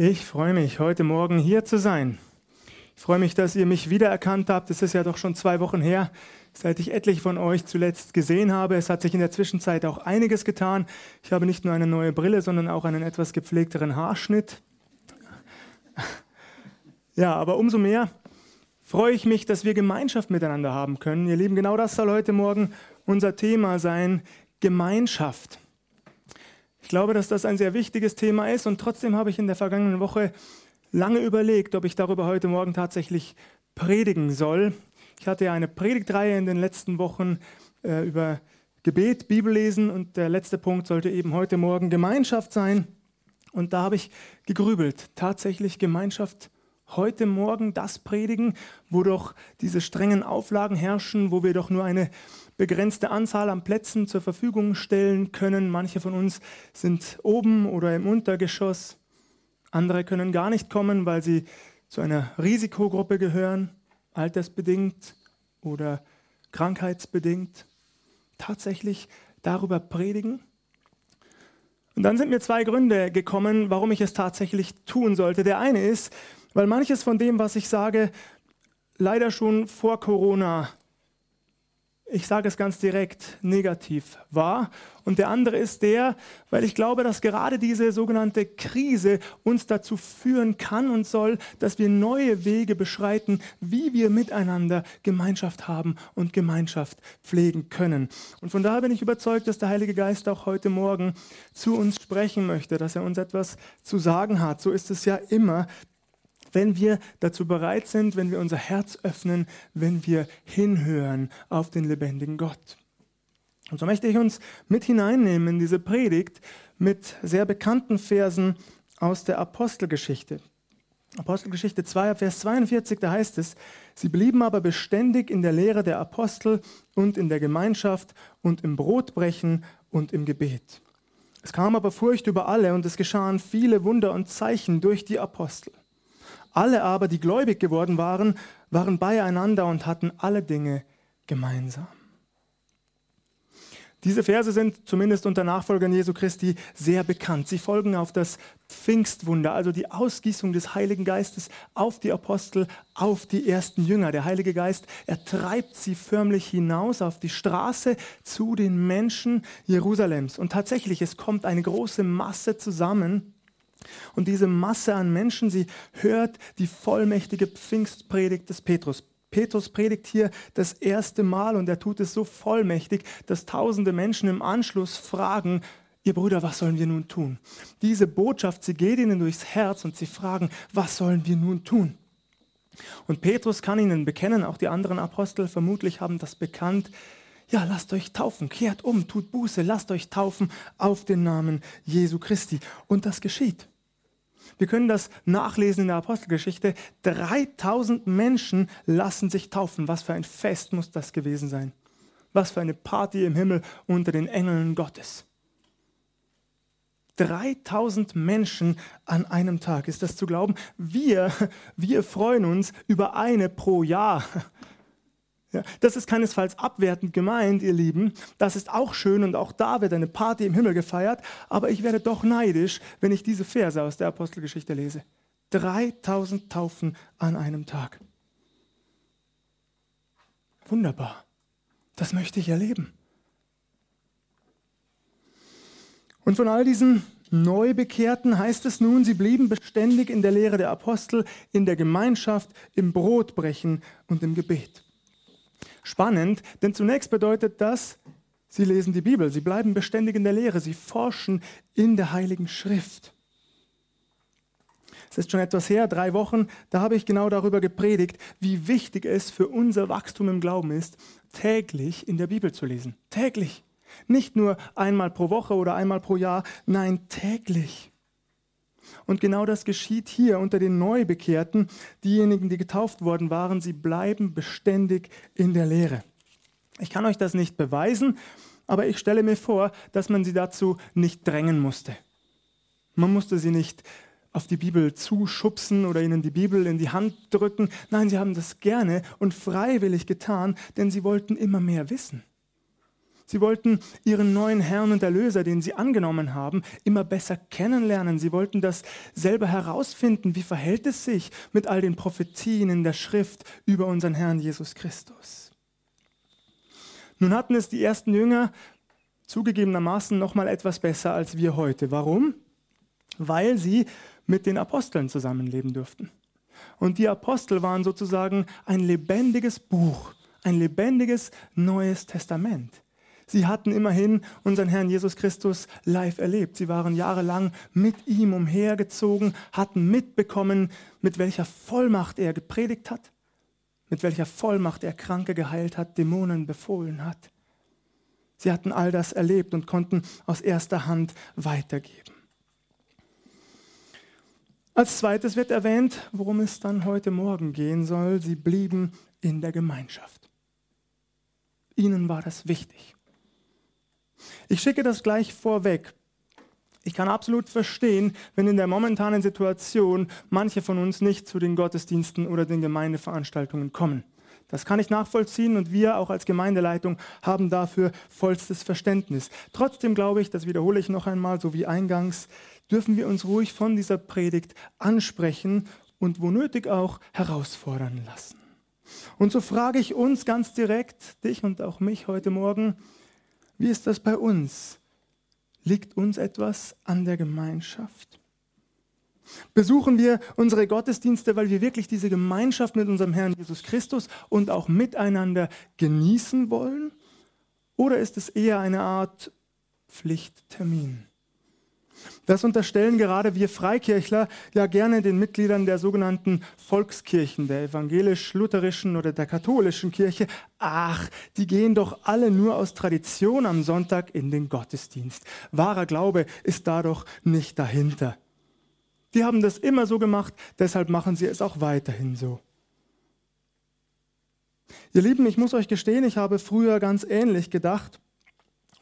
Ich freue mich, heute Morgen hier zu sein. Ich freue mich, dass ihr mich wiedererkannt habt. Es ist ja doch schon zwei Wochen her, seit ich etliche von euch zuletzt gesehen habe. Es hat sich in der Zwischenzeit auch einiges getan. Ich habe nicht nur eine neue Brille, sondern auch einen etwas gepflegteren Haarschnitt. Ja, aber umso mehr freue ich mich, dass wir Gemeinschaft miteinander haben können. Ihr Lieben, genau das soll heute Morgen unser Thema sein, Gemeinschaft. Ich glaube, dass das ein sehr wichtiges Thema ist und trotzdem habe ich in der vergangenen Woche lange überlegt, ob ich darüber heute Morgen tatsächlich predigen soll. Ich hatte ja eine Predigtreihe in den letzten Wochen äh, über Gebet, Bibellesen und der letzte Punkt sollte eben heute Morgen Gemeinschaft sein. Und da habe ich gegrübelt, tatsächlich Gemeinschaft heute Morgen das predigen, wo doch diese strengen Auflagen herrschen, wo wir doch nur eine begrenzte Anzahl an Plätzen zur Verfügung stellen können. Manche von uns sind oben oder im Untergeschoss. Andere können gar nicht kommen, weil sie zu einer Risikogruppe gehören, altersbedingt oder krankheitsbedingt. Tatsächlich darüber predigen. Und dann sind mir zwei Gründe gekommen, warum ich es tatsächlich tun sollte. Der eine ist, weil manches von dem, was ich sage, leider schon vor Corona ich sage es ganz direkt, negativ war. Und der andere ist der, weil ich glaube, dass gerade diese sogenannte Krise uns dazu führen kann und soll, dass wir neue Wege beschreiten, wie wir miteinander Gemeinschaft haben und Gemeinschaft pflegen können. Und von daher bin ich überzeugt, dass der Heilige Geist auch heute Morgen zu uns sprechen möchte, dass er uns etwas zu sagen hat. So ist es ja immer wenn wir dazu bereit sind, wenn wir unser Herz öffnen, wenn wir hinhören auf den lebendigen Gott. Und so möchte ich uns mit hineinnehmen in diese Predigt mit sehr bekannten Versen aus der Apostelgeschichte. Apostelgeschichte 2, Vers 42, da heißt es, sie blieben aber beständig in der Lehre der Apostel und in der Gemeinschaft und im Brotbrechen und im Gebet. Es kam aber Furcht über alle und es geschahen viele Wunder und Zeichen durch die Apostel. Alle aber, die gläubig geworden waren, waren beieinander und hatten alle Dinge gemeinsam. Diese Verse sind zumindest unter Nachfolgern Jesu Christi sehr bekannt. Sie folgen auf das Pfingstwunder, also die Ausgießung des Heiligen Geistes auf die Apostel, auf die ersten Jünger. Der Heilige Geist, er treibt sie förmlich hinaus auf die Straße zu den Menschen Jerusalems. Und tatsächlich, es kommt eine große Masse zusammen und diese Masse an Menschen, sie hört die vollmächtige Pfingstpredigt des Petrus. Petrus predigt hier das erste Mal und er tut es so vollmächtig, dass tausende Menschen im Anschluss fragen, ihr Brüder, was sollen wir nun tun? Diese Botschaft, sie geht ihnen durchs Herz und sie fragen, was sollen wir nun tun? Und Petrus kann ihnen bekennen, auch die anderen Apostel vermutlich haben das bekannt, ja, lasst euch taufen, kehrt um, tut Buße, lasst euch taufen auf den Namen Jesu Christi. Und das geschieht. Wir können das nachlesen in der Apostelgeschichte. 3000 Menschen lassen sich taufen. Was für ein Fest muss das gewesen sein? Was für eine Party im Himmel unter den Engeln Gottes. 3000 Menschen an einem Tag. Ist das zu glauben? Wir, wir freuen uns über eine pro Jahr. Ja, das ist keinesfalls abwertend gemeint, ihr Lieben. Das ist auch schön und auch da wird eine Party im Himmel gefeiert. Aber ich werde doch neidisch, wenn ich diese Verse aus der Apostelgeschichte lese. 3000 Taufen an einem Tag. Wunderbar. Das möchte ich erleben. Und von all diesen Neubekehrten heißt es nun, sie blieben beständig in der Lehre der Apostel, in der Gemeinschaft, im Brotbrechen und im Gebet. Spannend, denn zunächst bedeutet das, sie lesen die Bibel, sie bleiben beständig in der Lehre, sie forschen in der Heiligen Schrift. Es ist schon etwas her, drei Wochen, da habe ich genau darüber gepredigt, wie wichtig es für unser Wachstum im Glauben ist, täglich in der Bibel zu lesen. Täglich. Nicht nur einmal pro Woche oder einmal pro Jahr, nein, täglich. Und genau das geschieht hier unter den Neubekehrten. Diejenigen, die getauft worden waren, sie bleiben beständig in der Lehre. Ich kann euch das nicht beweisen, aber ich stelle mir vor, dass man sie dazu nicht drängen musste. Man musste sie nicht auf die Bibel zuschubsen oder ihnen die Bibel in die Hand drücken. Nein, sie haben das gerne und freiwillig getan, denn sie wollten immer mehr wissen. Sie wollten ihren neuen Herrn und Erlöser, den sie angenommen haben, immer besser kennenlernen. Sie wollten das selber herausfinden. Wie verhält es sich mit all den Prophetien in der Schrift über unseren Herrn Jesus Christus? Nun hatten es die ersten Jünger zugegebenermaßen noch mal etwas besser als wir heute. Warum? Weil sie mit den Aposteln zusammenleben durften. Und die Apostel waren sozusagen ein lebendiges Buch, ein lebendiges Neues Testament. Sie hatten immerhin unseren Herrn Jesus Christus live erlebt. Sie waren jahrelang mit ihm umhergezogen, hatten mitbekommen, mit welcher Vollmacht er gepredigt hat, mit welcher Vollmacht er Kranke geheilt hat, Dämonen befohlen hat. Sie hatten all das erlebt und konnten aus erster Hand weitergeben. Als zweites wird erwähnt, worum es dann heute Morgen gehen soll. Sie blieben in der Gemeinschaft. Ihnen war das wichtig. Ich schicke das gleich vorweg. Ich kann absolut verstehen, wenn in der momentanen Situation manche von uns nicht zu den Gottesdiensten oder den Gemeindeveranstaltungen kommen. Das kann ich nachvollziehen und wir auch als Gemeindeleitung haben dafür vollstes Verständnis. Trotzdem glaube ich, das wiederhole ich noch einmal, so wie eingangs, dürfen wir uns ruhig von dieser Predigt ansprechen und wo nötig auch herausfordern lassen. Und so frage ich uns ganz direkt, dich und auch mich heute Morgen, wie ist das bei uns? Liegt uns etwas an der Gemeinschaft? Besuchen wir unsere Gottesdienste, weil wir wirklich diese Gemeinschaft mit unserem Herrn Jesus Christus und auch miteinander genießen wollen? Oder ist es eher eine Art Pflichttermin? Das unterstellen gerade wir Freikirchler ja gerne den Mitgliedern der sogenannten Volkskirchen, der evangelisch-lutherischen oder der katholischen Kirche. Ach, die gehen doch alle nur aus Tradition am Sonntag in den Gottesdienst. Wahrer Glaube ist da doch nicht dahinter. Die haben das immer so gemacht, deshalb machen sie es auch weiterhin so. Ihr Lieben, ich muss euch gestehen, ich habe früher ganz ähnlich gedacht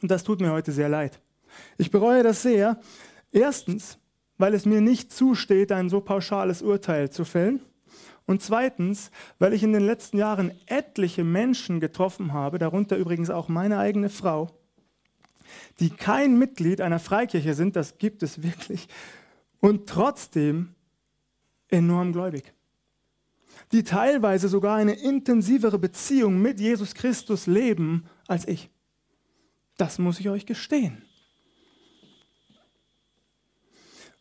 und das tut mir heute sehr leid. Ich bereue das sehr. Erstens, weil es mir nicht zusteht, ein so pauschales Urteil zu fällen. Und zweitens, weil ich in den letzten Jahren etliche Menschen getroffen habe, darunter übrigens auch meine eigene Frau, die kein Mitglied einer Freikirche sind, das gibt es wirklich, und trotzdem enorm gläubig. Die teilweise sogar eine intensivere Beziehung mit Jesus Christus leben als ich. Das muss ich euch gestehen.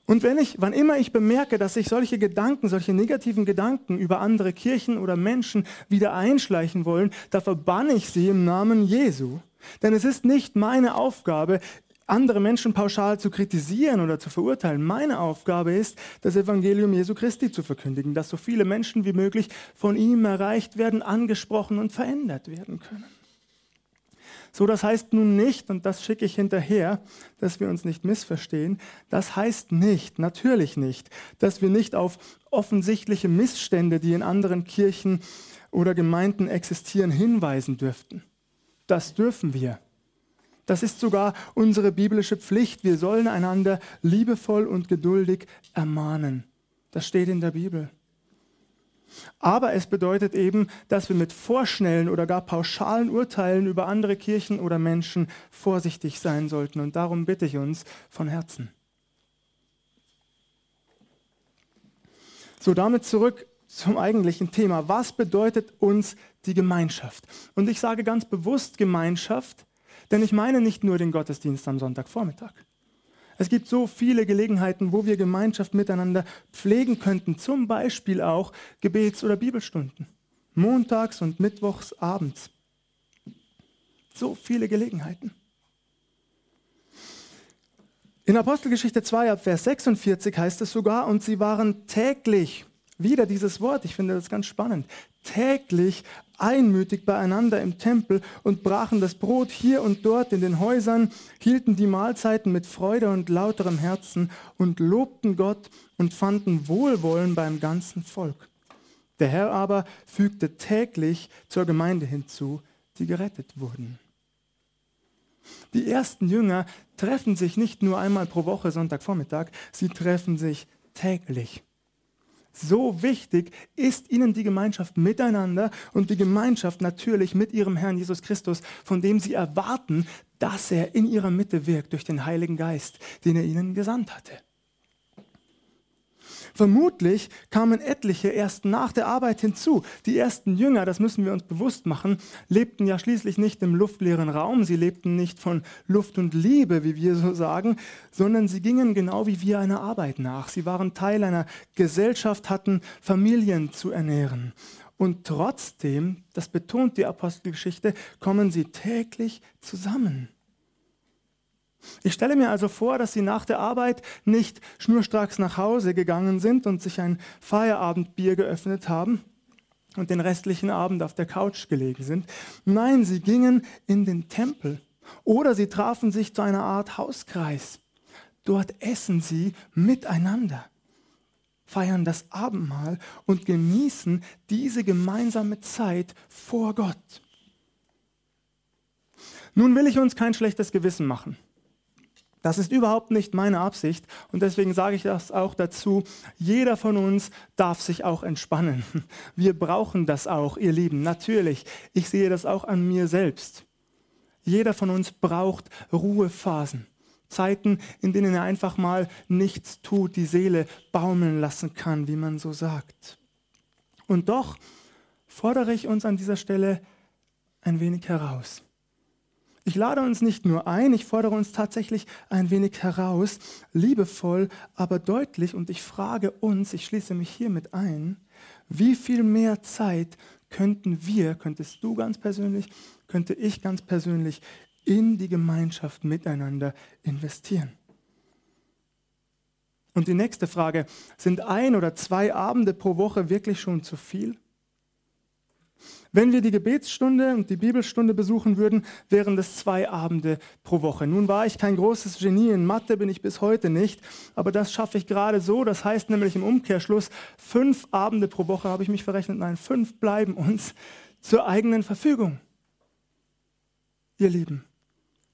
Und wenn ich, wann immer ich bemerke, dass sich solche Gedanken, solche negativen Gedanken über andere Kirchen oder Menschen wieder einschleichen wollen, da verbanne ich sie im Namen Jesu. Denn es ist nicht meine Aufgabe, andere Menschen pauschal zu kritisieren oder zu verurteilen. Meine Aufgabe ist, das Evangelium Jesu Christi zu verkündigen, dass so viele Menschen wie möglich von ihm erreicht werden, angesprochen und verändert werden können. So, das heißt nun nicht, und das schicke ich hinterher, dass wir uns nicht missverstehen, das heißt nicht, natürlich nicht, dass wir nicht auf offensichtliche Missstände, die in anderen Kirchen oder Gemeinden existieren, hinweisen dürften. Das dürfen wir. Das ist sogar unsere biblische Pflicht. Wir sollen einander liebevoll und geduldig ermahnen. Das steht in der Bibel. Aber es bedeutet eben, dass wir mit vorschnellen oder gar pauschalen Urteilen über andere Kirchen oder Menschen vorsichtig sein sollten. Und darum bitte ich uns von Herzen. So, damit zurück zum eigentlichen Thema. Was bedeutet uns die Gemeinschaft? Und ich sage ganz bewusst Gemeinschaft, denn ich meine nicht nur den Gottesdienst am Sonntagvormittag. Es gibt so viele Gelegenheiten, wo wir Gemeinschaft miteinander pflegen könnten, zum Beispiel auch Gebets- oder Bibelstunden, montags und mittwochs abends. So viele Gelegenheiten. In Apostelgeschichte 2 Vers 46 heißt es sogar, und sie waren täglich, wieder dieses Wort, ich finde das ganz spannend, täglich einmütig beieinander im Tempel und brachen das Brot hier und dort in den Häusern, hielten die Mahlzeiten mit Freude und lauterem Herzen und lobten Gott und fanden Wohlwollen beim ganzen Volk. Der Herr aber fügte täglich zur Gemeinde hinzu, die gerettet wurden. Die ersten Jünger treffen sich nicht nur einmal pro Woche Sonntagvormittag, sie treffen sich täglich. So wichtig ist ihnen die Gemeinschaft miteinander und die Gemeinschaft natürlich mit ihrem Herrn Jesus Christus, von dem sie erwarten, dass er in ihrer Mitte wirkt durch den Heiligen Geist, den er ihnen gesandt hatte. Vermutlich kamen etliche erst nach der Arbeit hinzu. Die ersten Jünger, das müssen wir uns bewusst machen, lebten ja schließlich nicht im luftleeren Raum, sie lebten nicht von Luft und Liebe, wie wir so sagen, sondern sie gingen genau wie wir einer Arbeit nach. Sie waren Teil einer Gesellschaft, hatten Familien zu ernähren. Und trotzdem, das betont die Apostelgeschichte, kommen sie täglich zusammen. Ich stelle mir also vor, dass sie nach der Arbeit nicht schnurstracks nach Hause gegangen sind und sich ein Feierabendbier geöffnet haben und den restlichen Abend auf der Couch gelegen sind. Nein, sie gingen in den Tempel oder sie trafen sich zu einer Art Hauskreis. Dort essen sie miteinander, feiern das Abendmahl und genießen diese gemeinsame Zeit vor Gott. Nun will ich uns kein schlechtes Gewissen machen. Das ist überhaupt nicht meine Absicht und deswegen sage ich das auch dazu. Jeder von uns darf sich auch entspannen. Wir brauchen das auch, ihr Lieben, natürlich. Ich sehe das auch an mir selbst. Jeder von uns braucht Ruhephasen. Zeiten, in denen er einfach mal nichts tut, die Seele baumeln lassen kann, wie man so sagt. Und doch fordere ich uns an dieser Stelle ein wenig heraus. Ich lade uns nicht nur ein, ich fordere uns tatsächlich ein wenig heraus, liebevoll, aber deutlich. Und ich frage uns, ich schließe mich hiermit ein, wie viel mehr Zeit könnten wir, könntest du ganz persönlich, könnte ich ganz persönlich in die Gemeinschaft miteinander investieren? Und die nächste Frage, sind ein oder zwei Abende pro Woche wirklich schon zu viel? Wenn wir die Gebetsstunde und die Bibelstunde besuchen würden, wären das zwei Abende pro Woche. Nun war ich kein großes Genie in Mathe, bin ich bis heute nicht, aber das schaffe ich gerade so. Das heißt nämlich im Umkehrschluss, fünf Abende pro Woche habe ich mich verrechnet. Nein, fünf bleiben uns zur eigenen Verfügung. Ihr Lieben,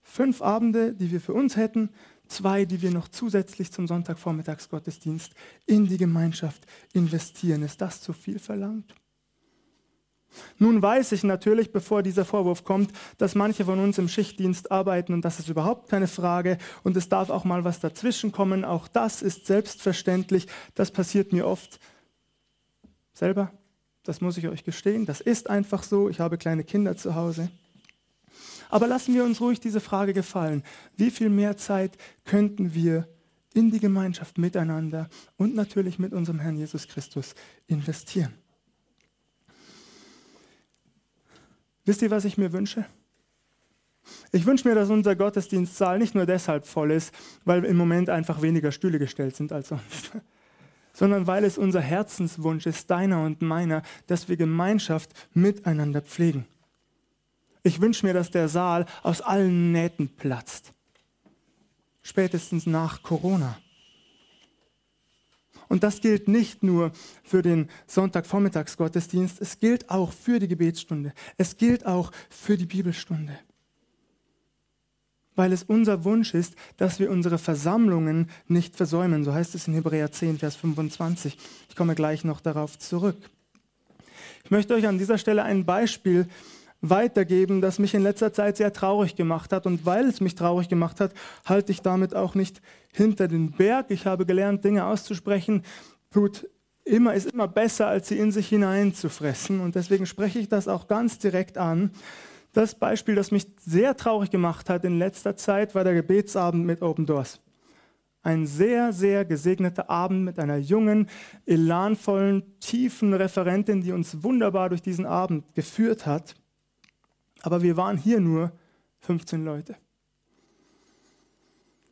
fünf Abende, die wir für uns hätten, zwei, die wir noch zusätzlich zum Sonntagvormittagsgottesdienst in die Gemeinschaft investieren. Ist das zu viel verlangt? Nun weiß ich natürlich, bevor dieser Vorwurf kommt, dass manche von uns im Schichtdienst arbeiten und das ist überhaupt keine Frage und es darf auch mal was dazwischen kommen. Auch das ist selbstverständlich. Das passiert mir oft selber. Das muss ich euch gestehen. Das ist einfach so. Ich habe kleine Kinder zu Hause. Aber lassen wir uns ruhig diese Frage gefallen. Wie viel mehr Zeit könnten wir in die Gemeinschaft miteinander und natürlich mit unserem Herrn Jesus Christus investieren? Wisst ihr, was ich mir wünsche? Ich wünsche mir, dass unser Gottesdienstsaal nicht nur deshalb voll ist, weil im Moment einfach weniger Stühle gestellt sind als sonst, sondern weil es unser Herzenswunsch ist, deiner und meiner, dass wir Gemeinschaft miteinander pflegen. Ich wünsche mir, dass der Saal aus allen Nähten platzt. Spätestens nach Corona. Und das gilt nicht nur für den Sonntagvormittagsgottesdienst, es gilt auch für die Gebetsstunde. Es gilt auch für die Bibelstunde. Weil es unser Wunsch ist, dass wir unsere Versammlungen nicht versäumen. So heißt es in Hebräer 10, Vers 25. Ich komme gleich noch darauf zurück. Ich möchte euch an dieser Stelle ein Beispiel weitergeben, das mich in letzter Zeit sehr traurig gemacht hat. Und weil es mich traurig gemacht hat, halte ich damit auch nicht hinter den Berg. Ich habe gelernt, Dinge auszusprechen, tut immer, ist immer besser, als sie in sich hineinzufressen. Und deswegen spreche ich das auch ganz direkt an. Das Beispiel, das mich sehr traurig gemacht hat in letzter Zeit, war der Gebetsabend mit Open Doors. Ein sehr, sehr gesegneter Abend mit einer jungen, elanvollen, tiefen Referentin, die uns wunderbar durch diesen Abend geführt hat. Aber wir waren hier nur 15 Leute.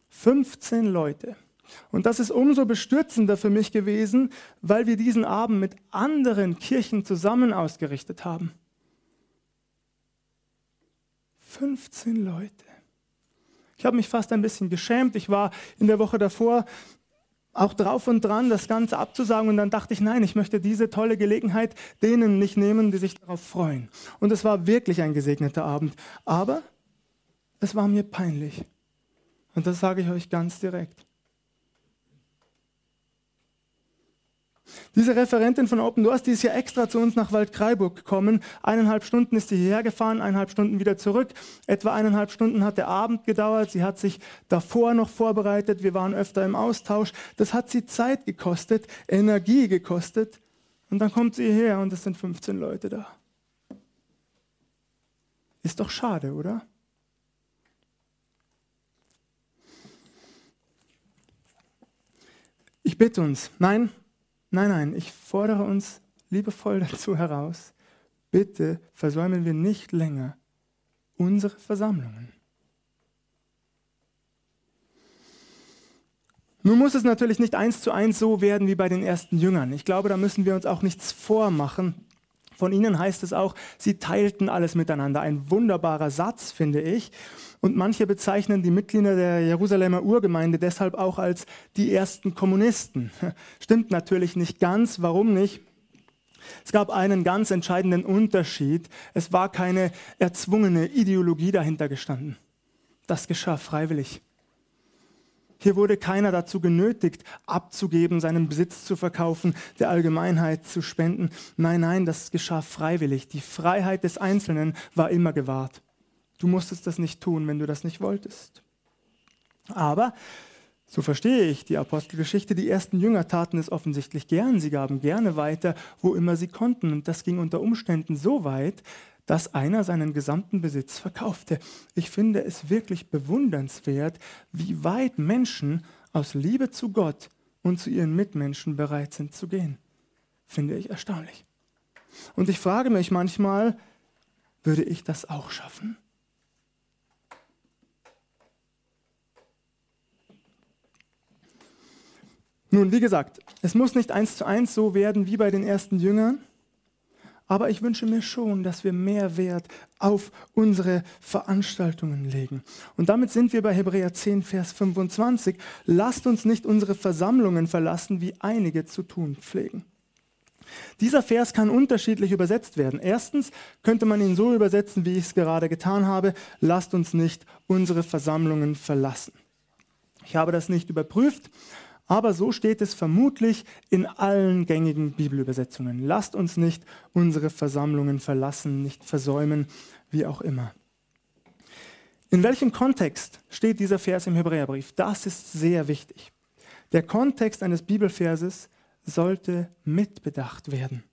15 Leute. Und das ist umso bestürzender für mich gewesen, weil wir diesen Abend mit anderen Kirchen zusammen ausgerichtet haben. 15 Leute. Ich habe mich fast ein bisschen geschämt. Ich war in der Woche davor auch drauf und dran, das Ganze abzusagen. Und dann dachte ich, nein, ich möchte diese tolle Gelegenheit denen nicht nehmen, die sich darauf freuen. Und es war wirklich ein gesegneter Abend. Aber es war mir peinlich. Und das sage ich euch ganz direkt. Diese Referentin von Open Doors, die ist ja extra zu uns nach Waldkraiburg gekommen. Eineinhalb Stunden ist sie hierher gefahren, eineinhalb Stunden wieder zurück. Etwa eineinhalb Stunden hat der Abend gedauert. Sie hat sich davor noch vorbereitet. Wir waren öfter im Austausch. Das hat sie Zeit gekostet, Energie gekostet. Und dann kommt sie hierher und es sind 15 Leute da. Ist doch schade, oder? Ich bitte uns, nein, Nein, nein, ich fordere uns liebevoll dazu heraus, bitte versäumen wir nicht länger unsere Versammlungen. Nun muss es natürlich nicht eins zu eins so werden wie bei den ersten Jüngern. Ich glaube, da müssen wir uns auch nichts vormachen. Von ihnen heißt es auch, sie teilten alles miteinander. Ein wunderbarer Satz, finde ich. Und manche bezeichnen die Mitglieder der Jerusalemer Urgemeinde deshalb auch als die ersten Kommunisten. Stimmt natürlich nicht ganz. Warum nicht? Es gab einen ganz entscheidenden Unterschied. Es war keine erzwungene Ideologie dahinter gestanden. Das geschah freiwillig. Hier wurde keiner dazu genötigt, abzugeben, seinen Besitz zu verkaufen, der Allgemeinheit zu spenden. Nein, nein, das geschah freiwillig. Die Freiheit des Einzelnen war immer gewahrt. Du musstest das nicht tun, wenn du das nicht wolltest. Aber, so verstehe ich die Apostelgeschichte, die ersten Jünger taten es offensichtlich gern. Sie gaben gerne weiter, wo immer sie konnten. Und das ging unter Umständen so weit, dass einer seinen gesamten Besitz verkaufte. Ich finde es wirklich bewundernswert, wie weit Menschen aus Liebe zu Gott und zu ihren Mitmenschen bereit sind zu gehen. Finde ich erstaunlich. Und ich frage mich manchmal, würde ich das auch schaffen? Nun, wie gesagt, es muss nicht eins zu eins so werden wie bei den ersten Jüngern. Aber ich wünsche mir schon, dass wir mehr Wert auf unsere Veranstaltungen legen. Und damit sind wir bei Hebräer 10, Vers 25. Lasst uns nicht unsere Versammlungen verlassen, wie einige zu tun pflegen. Dieser Vers kann unterschiedlich übersetzt werden. Erstens könnte man ihn so übersetzen, wie ich es gerade getan habe. Lasst uns nicht unsere Versammlungen verlassen. Ich habe das nicht überprüft, aber so steht es vermutlich in allen gängigen Bibelübersetzungen. Lasst uns nicht unsere Versammlungen verlassen, nicht versäumen, wie auch immer. In welchem Kontext steht dieser Vers im Hebräerbrief? Das ist sehr wichtig. Der Kontext eines Bibelverses sollte mitbedacht werden.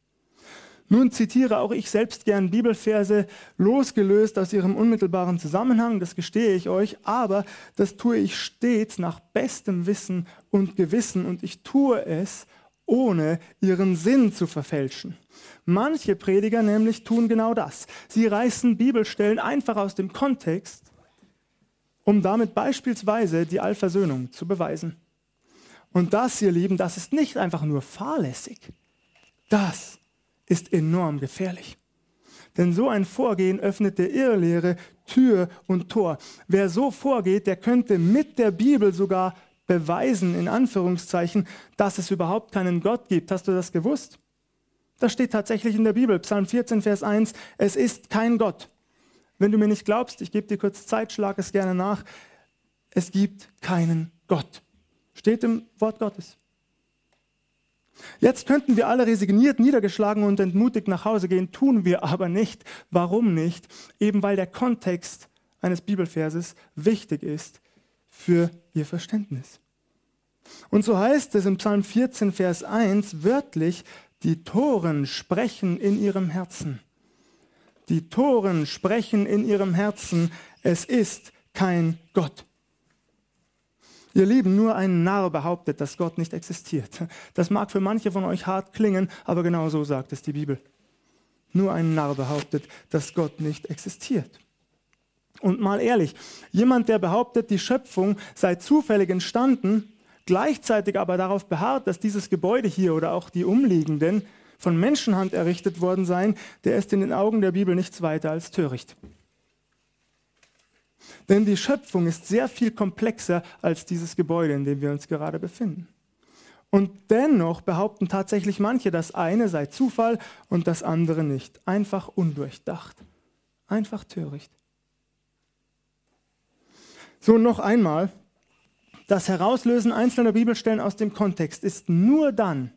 Nun zitiere auch ich selbst gern Bibelverse, losgelöst aus ihrem unmittelbaren Zusammenhang, das gestehe ich euch, aber das tue ich stets nach bestem Wissen und Gewissen und ich tue es, ohne ihren Sinn zu verfälschen. Manche Prediger nämlich tun genau das. Sie reißen Bibelstellen einfach aus dem Kontext, um damit beispielsweise die Allversöhnung zu beweisen. Und das, ihr Lieben, das ist nicht einfach nur fahrlässig. Das ist enorm gefährlich. Denn so ein Vorgehen öffnet der Irrlehre Tür und Tor. Wer so vorgeht, der könnte mit der Bibel sogar beweisen, in Anführungszeichen, dass es überhaupt keinen Gott gibt. Hast du das gewusst? Das steht tatsächlich in der Bibel, Psalm 14, Vers 1, es ist kein Gott. Wenn du mir nicht glaubst, ich gebe dir kurz Zeit, schlag es gerne nach. Es gibt keinen Gott. Steht im Wort Gottes. Jetzt könnten wir alle resigniert, niedergeschlagen und entmutigt nach Hause gehen, tun wir aber nicht. Warum nicht? Eben weil der Kontext eines Bibelverses wichtig ist für ihr Verständnis. Und so heißt es im Psalm 14, Vers 1 wörtlich, die Toren sprechen in ihrem Herzen. Die Toren sprechen in ihrem Herzen, es ist kein Gott. Ihr Lieben, nur ein Narr behauptet, dass Gott nicht existiert. Das mag für manche von euch hart klingen, aber genau so sagt es die Bibel. Nur ein Narr behauptet, dass Gott nicht existiert. Und mal ehrlich, jemand, der behauptet, die Schöpfung sei zufällig entstanden, gleichzeitig aber darauf beharrt, dass dieses Gebäude hier oder auch die umliegenden von Menschenhand errichtet worden seien, der ist in den Augen der Bibel nichts weiter als töricht. Denn die Schöpfung ist sehr viel komplexer als dieses Gebäude, in dem wir uns gerade befinden. Und dennoch behaupten tatsächlich manche, das eine sei Zufall und das andere nicht. Einfach undurchdacht. Einfach töricht. So, noch einmal. Das Herauslösen einzelner Bibelstellen aus dem Kontext ist nur dann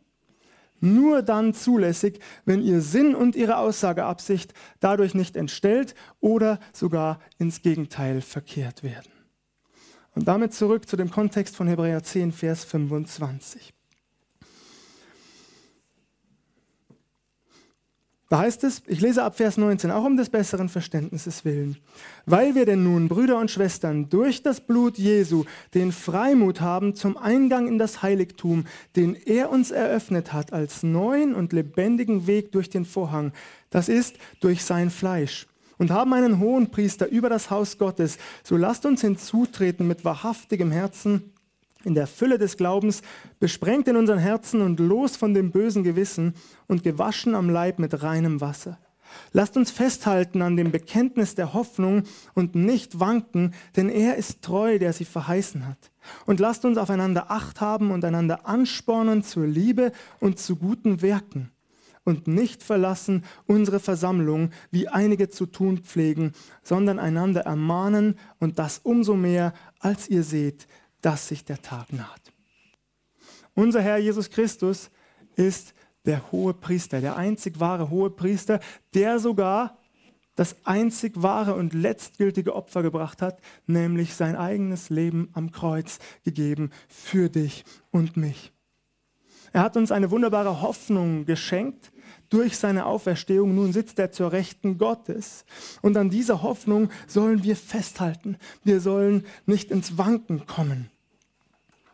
nur dann zulässig, wenn ihr Sinn und ihre Aussageabsicht dadurch nicht entstellt oder sogar ins Gegenteil verkehrt werden. Und damit zurück zu dem Kontext von Hebräer 10, Vers 25. Da heißt es, ich lese ab Vers 19, auch um des besseren Verständnisses willen. Weil wir denn nun, Brüder und Schwestern, durch das Blut Jesu den Freimut haben zum Eingang in das Heiligtum, den er uns eröffnet hat, als neuen und lebendigen Weg durch den Vorhang, das ist durch sein Fleisch, und haben einen hohen Priester über das Haus Gottes, so lasst uns hinzutreten mit wahrhaftigem Herzen in der Fülle des Glaubens, besprengt in unseren Herzen und los von dem bösen Gewissen und gewaschen am Leib mit reinem Wasser. Lasst uns festhalten an dem Bekenntnis der Hoffnung und nicht wanken, denn er ist treu, der sie verheißen hat. Und lasst uns aufeinander Acht haben und einander anspornen zur Liebe und zu guten Werken. Und nicht verlassen unsere Versammlung, wie einige zu tun pflegen, sondern einander ermahnen und das umso mehr, als ihr seht, dass sich der Tag naht. Unser Herr Jesus Christus ist der hohe Priester, der einzig wahre hohe Priester, der sogar das einzig wahre und letztgültige Opfer gebracht hat, nämlich sein eigenes Leben am Kreuz gegeben für dich und mich. Er hat uns eine wunderbare Hoffnung geschenkt durch seine Auferstehung. Nun sitzt er zur Rechten Gottes. Und an dieser Hoffnung sollen wir festhalten. Wir sollen nicht ins Wanken kommen.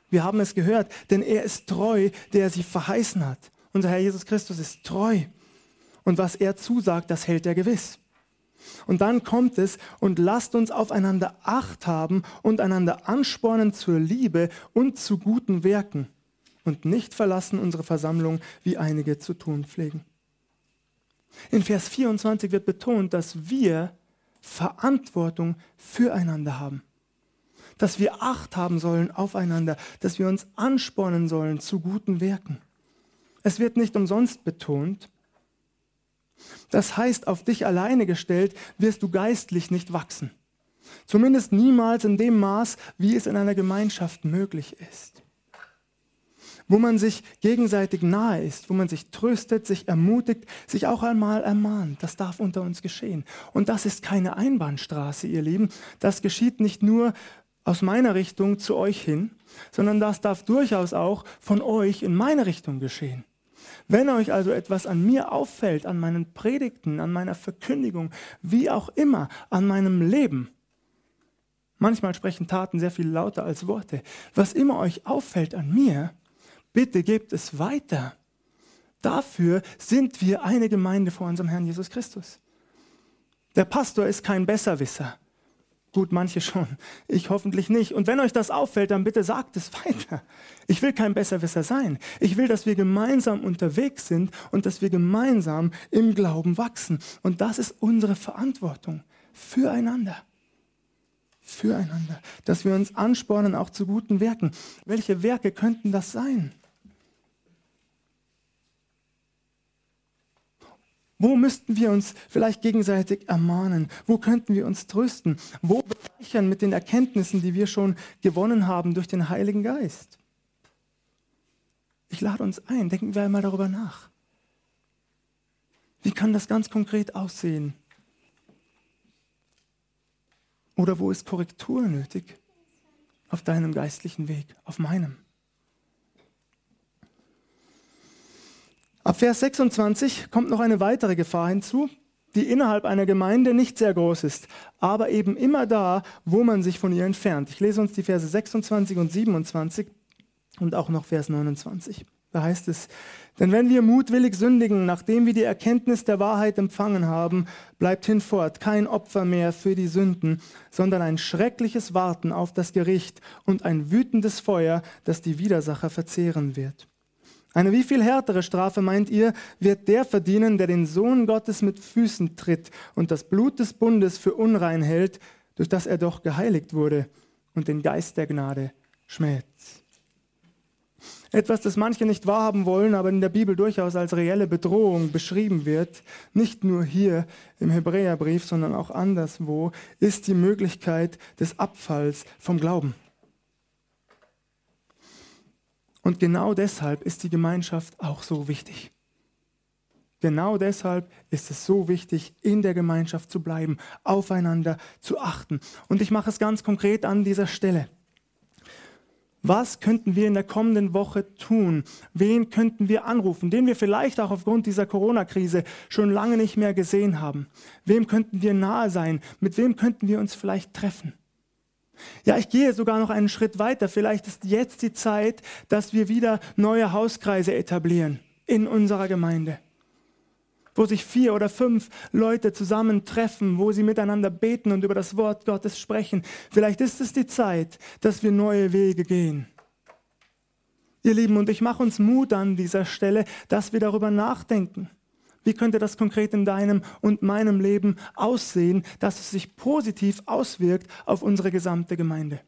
Wir haben es gehört, denn er ist treu, der sie verheißen hat. Unser Herr Jesus Christus ist treu. Und was er zusagt, das hält er gewiss. Und dann kommt es und lasst uns aufeinander Acht haben und einander anspornen zur Liebe und zu guten Werken und nicht verlassen unsere Versammlung, wie einige zu tun pflegen. In Vers 24 wird betont, dass wir Verantwortung füreinander haben dass wir Acht haben sollen aufeinander, dass wir uns anspornen sollen zu guten Werken. Es wird nicht umsonst betont. Das heißt, auf dich alleine gestellt wirst du geistlich nicht wachsen. Zumindest niemals in dem Maß, wie es in einer Gemeinschaft möglich ist. Wo man sich gegenseitig nahe ist, wo man sich tröstet, sich ermutigt, sich auch einmal ermahnt. Das darf unter uns geschehen. Und das ist keine Einbahnstraße, ihr Lieben. Das geschieht nicht nur, aus meiner Richtung zu euch hin, sondern das darf durchaus auch von euch in meine Richtung geschehen. Wenn euch also etwas an mir auffällt, an meinen Predigten, an meiner Verkündigung, wie auch immer, an meinem Leben, manchmal sprechen Taten sehr viel lauter als Worte, was immer euch auffällt an mir, bitte gebt es weiter. Dafür sind wir eine Gemeinde vor unserem Herrn Jesus Christus. Der Pastor ist kein Besserwisser. Gut, manche schon. Ich hoffentlich nicht. Und wenn euch das auffällt, dann bitte sagt es weiter. Ich will kein Besserwisser sein. Ich will, dass wir gemeinsam unterwegs sind und dass wir gemeinsam im Glauben wachsen. Und das ist unsere Verantwortung füreinander. Füreinander. Dass wir uns anspornen, auch zu guten Werken. Welche Werke könnten das sein? Wo müssten wir uns vielleicht gegenseitig ermahnen? Wo könnten wir uns trösten? Wo bereichern mit den Erkenntnissen, die wir schon gewonnen haben durch den Heiligen Geist? Ich lade uns ein, denken wir einmal darüber nach. Wie kann das ganz konkret aussehen? Oder wo ist Korrektur nötig? Auf deinem geistlichen Weg, auf meinem. Ab Vers 26 kommt noch eine weitere Gefahr hinzu, die innerhalb einer Gemeinde nicht sehr groß ist, aber eben immer da, wo man sich von ihr entfernt. Ich lese uns die Verse 26 und 27 und auch noch Vers 29. Da heißt es, denn wenn wir mutwillig sündigen, nachdem wir die Erkenntnis der Wahrheit empfangen haben, bleibt hinfort kein Opfer mehr für die Sünden, sondern ein schreckliches Warten auf das Gericht und ein wütendes Feuer, das die Widersacher verzehren wird. Eine wie viel härtere Strafe, meint ihr, wird der verdienen, der den Sohn Gottes mit Füßen tritt und das Blut des Bundes für unrein hält, durch das er doch geheiligt wurde und den Geist der Gnade schmäht. Etwas, das manche nicht wahrhaben wollen, aber in der Bibel durchaus als reelle Bedrohung beschrieben wird, nicht nur hier im Hebräerbrief, sondern auch anderswo, ist die Möglichkeit des Abfalls vom Glauben. Und genau deshalb ist die Gemeinschaft auch so wichtig. Genau deshalb ist es so wichtig, in der Gemeinschaft zu bleiben, aufeinander zu achten. Und ich mache es ganz konkret an dieser Stelle. Was könnten wir in der kommenden Woche tun? Wen könnten wir anrufen, den wir vielleicht auch aufgrund dieser Corona-Krise schon lange nicht mehr gesehen haben? Wem könnten wir nahe sein? Mit wem könnten wir uns vielleicht treffen? Ja, ich gehe sogar noch einen Schritt weiter. Vielleicht ist jetzt die Zeit, dass wir wieder neue Hauskreise etablieren in unserer Gemeinde wo sich vier oder fünf Leute zusammentreffen, wo sie miteinander beten und über das Wort Gottes sprechen. Vielleicht ist es die Zeit, dass wir neue Wege gehen. Ihr Lieben, und ich mache uns Mut an dieser Stelle, dass wir darüber nachdenken. Wie könnte das konkret in deinem und meinem Leben aussehen, dass es sich positiv auswirkt auf unsere gesamte Gemeinde?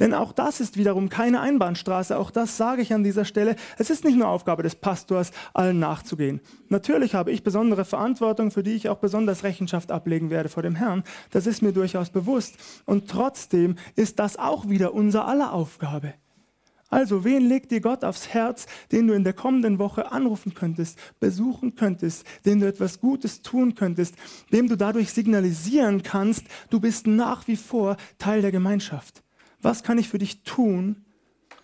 Denn auch das ist wiederum keine Einbahnstraße. Auch das sage ich an dieser Stelle. Es ist nicht nur Aufgabe des Pastors, allen nachzugehen. Natürlich habe ich besondere Verantwortung, für die ich auch besonders Rechenschaft ablegen werde vor dem Herrn. Das ist mir durchaus bewusst. Und trotzdem ist das auch wieder unser aller Aufgabe. Also, wen legt dir Gott aufs Herz, den du in der kommenden Woche anrufen könntest, besuchen könntest, dem du etwas Gutes tun könntest, dem du dadurch signalisieren kannst, du bist nach wie vor Teil der Gemeinschaft? Was kann ich für dich tun,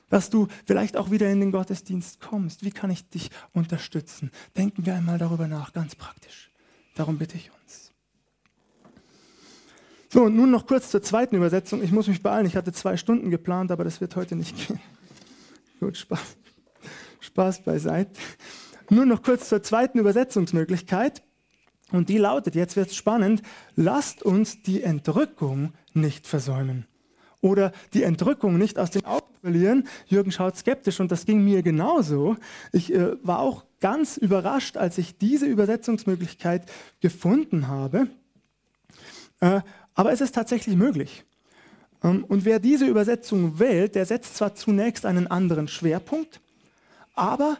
dass du vielleicht auch wieder in den Gottesdienst kommst? Wie kann ich dich unterstützen? Denken wir einmal darüber nach, ganz praktisch. Darum bitte ich uns. So, und nun noch kurz zur zweiten Übersetzung. Ich muss mich beeilen, ich hatte zwei Stunden geplant, aber das wird heute nicht gehen. Gut, Spaß, Spaß beiseite. Nur noch kurz zur zweiten Übersetzungsmöglichkeit. Und die lautet, jetzt wird es spannend, lasst uns die Entrückung nicht versäumen oder die Entrückung nicht aus den Augen verlieren. Jürgen schaut skeptisch und das ging mir genauso. Ich äh, war auch ganz überrascht, als ich diese Übersetzungsmöglichkeit gefunden habe. Äh, aber es ist tatsächlich möglich. Ähm, und wer diese Übersetzung wählt, der setzt zwar zunächst einen anderen Schwerpunkt, aber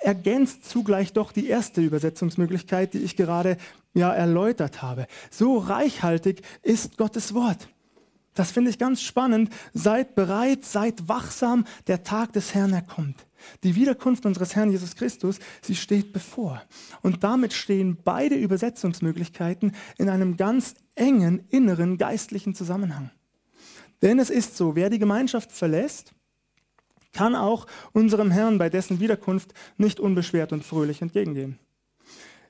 ergänzt zugleich doch die erste Übersetzungsmöglichkeit, die ich gerade ja erläutert habe. So reichhaltig ist Gottes Wort. Das finde ich ganz spannend. Seid bereit, seid wachsam, der Tag des Herrn erkommt. Die Wiederkunft unseres Herrn Jesus Christus, sie steht bevor. Und damit stehen beide Übersetzungsmöglichkeiten in einem ganz engen inneren geistlichen Zusammenhang. Denn es ist so, wer die Gemeinschaft verlässt, kann auch unserem Herrn bei dessen Wiederkunft nicht unbeschwert und fröhlich entgegengehen.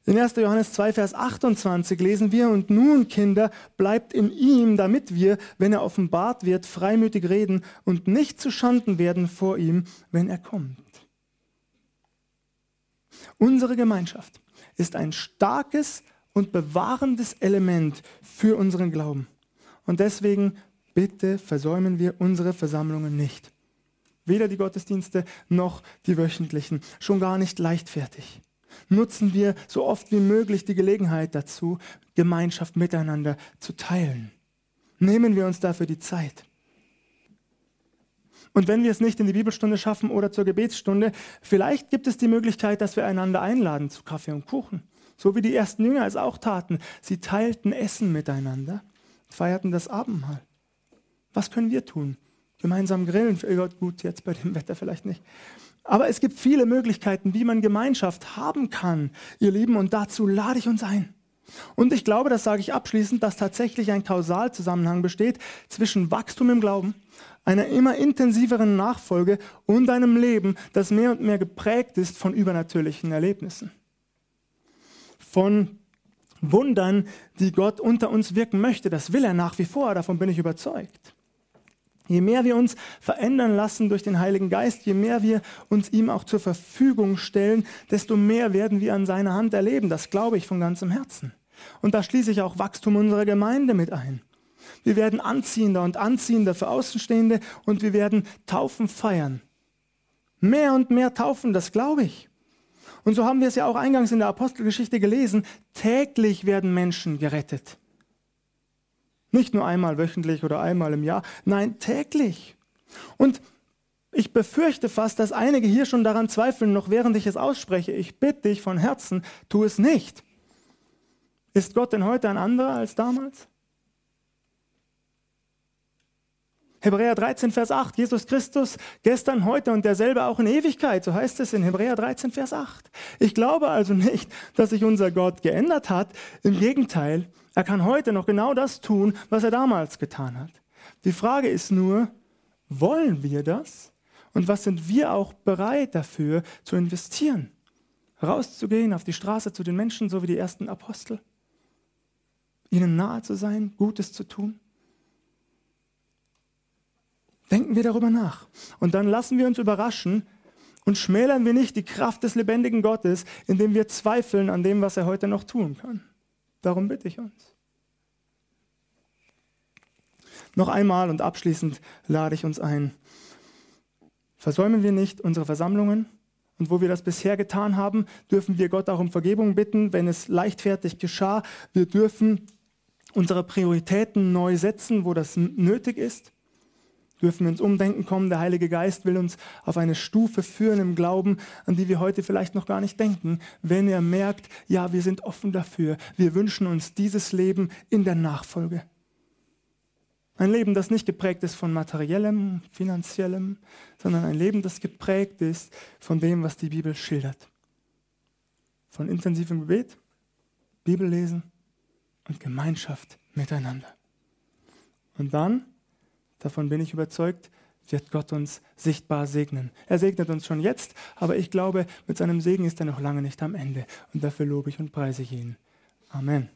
In 1. Johannes 2, Vers 28 lesen wir, und nun, Kinder, bleibt in ihm, damit wir, wenn er offenbart wird, freimütig reden und nicht zu Schanden werden vor ihm, wenn er kommt. Unsere Gemeinschaft ist ein starkes und bewahrendes Element für unseren Glauben. Und deswegen bitte versäumen wir unsere Versammlungen nicht. Weder die Gottesdienste noch die wöchentlichen, schon gar nicht leichtfertig nutzen wir so oft wie möglich die Gelegenheit dazu, Gemeinschaft miteinander zu teilen. Nehmen wir uns dafür die Zeit. Und wenn wir es nicht in die Bibelstunde schaffen oder zur Gebetsstunde, vielleicht gibt es die Möglichkeit, dass wir einander einladen zu Kaffee und Kuchen. So wie die ersten Jünger es auch taten. Sie teilten Essen miteinander, feierten das Abendmahl. Was können wir tun? Gemeinsam grillen, für Gott gut, jetzt bei dem Wetter vielleicht nicht. Aber es gibt viele Möglichkeiten, wie man Gemeinschaft haben kann, ihr Lieben, und dazu lade ich uns ein. Und ich glaube, das sage ich abschließend, dass tatsächlich ein Kausalzusammenhang besteht zwischen Wachstum im Glauben, einer immer intensiveren Nachfolge und einem Leben, das mehr und mehr geprägt ist von übernatürlichen Erlebnissen. Von Wundern, die Gott unter uns wirken möchte. Das will er nach wie vor, davon bin ich überzeugt. Je mehr wir uns verändern lassen durch den Heiligen Geist, je mehr wir uns ihm auch zur Verfügung stellen, desto mehr werden wir an seiner Hand erleben. Das glaube ich von ganzem Herzen. Und da schließe ich auch Wachstum unserer Gemeinde mit ein. Wir werden anziehender und anziehender für Außenstehende und wir werden Taufen feiern. Mehr und mehr Taufen, das glaube ich. Und so haben wir es ja auch eingangs in der Apostelgeschichte gelesen. Täglich werden Menschen gerettet. Nicht nur einmal wöchentlich oder einmal im Jahr, nein, täglich. Und ich befürchte fast, dass einige hier schon daran zweifeln, noch während ich es ausspreche. Ich bitte dich von Herzen, tu es nicht. Ist Gott denn heute ein anderer als damals? Hebräer 13, Vers 8. Jesus Christus gestern, heute und derselbe auch in Ewigkeit. So heißt es in Hebräer 13, Vers 8. Ich glaube also nicht, dass sich unser Gott geändert hat. Im Gegenteil, er kann heute noch genau das tun, was er damals getan hat. Die Frage ist nur, wollen wir das? Und was sind wir auch bereit dafür zu investieren? Rauszugehen auf die Straße zu den Menschen, so wie die ersten Apostel? Ihnen nahe zu sein, Gutes zu tun? Denken wir darüber nach. Und dann lassen wir uns überraschen und schmälern wir nicht die Kraft des lebendigen Gottes, indem wir zweifeln an dem, was er heute noch tun kann. Darum bitte ich uns. Noch einmal und abschließend lade ich uns ein. Versäumen wir nicht unsere Versammlungen und wo wir das bisher getan haben, dürfen wir Gott auch um Vergebung bitten, wenn es leichtfertig geschah. Wir dürfen unsere Prioritäten neu setzen, wo das nötig ist dürfen wir ins Umdenken kommen. Der Heilige Geist will uns auf eine Stufe führen im Glauben, an die wir heute vielleicht noch gar nicht denken, wenn er merkt, ja, wir sind offen dafür. Wir wünschen uns dieses Leben in der Nachfolge. Ein Leben, das nicht geprägt ist von materiellem, finanziellem, sondern ein Leben, das geprägt ist von dem, was die Bibel schildert. Von intensivem Gebet, Bibellesen und Gemeinschaft miteinander. Und dann davon bin ich überzeugt, wird Gott uns sichtbar segnen. Er segnet uns schon jetzt, aber ich glaube, mit seinem Segen ist er noch lange nicht am Ende. Und dafür lobe ich und preise ich ihn. Amen.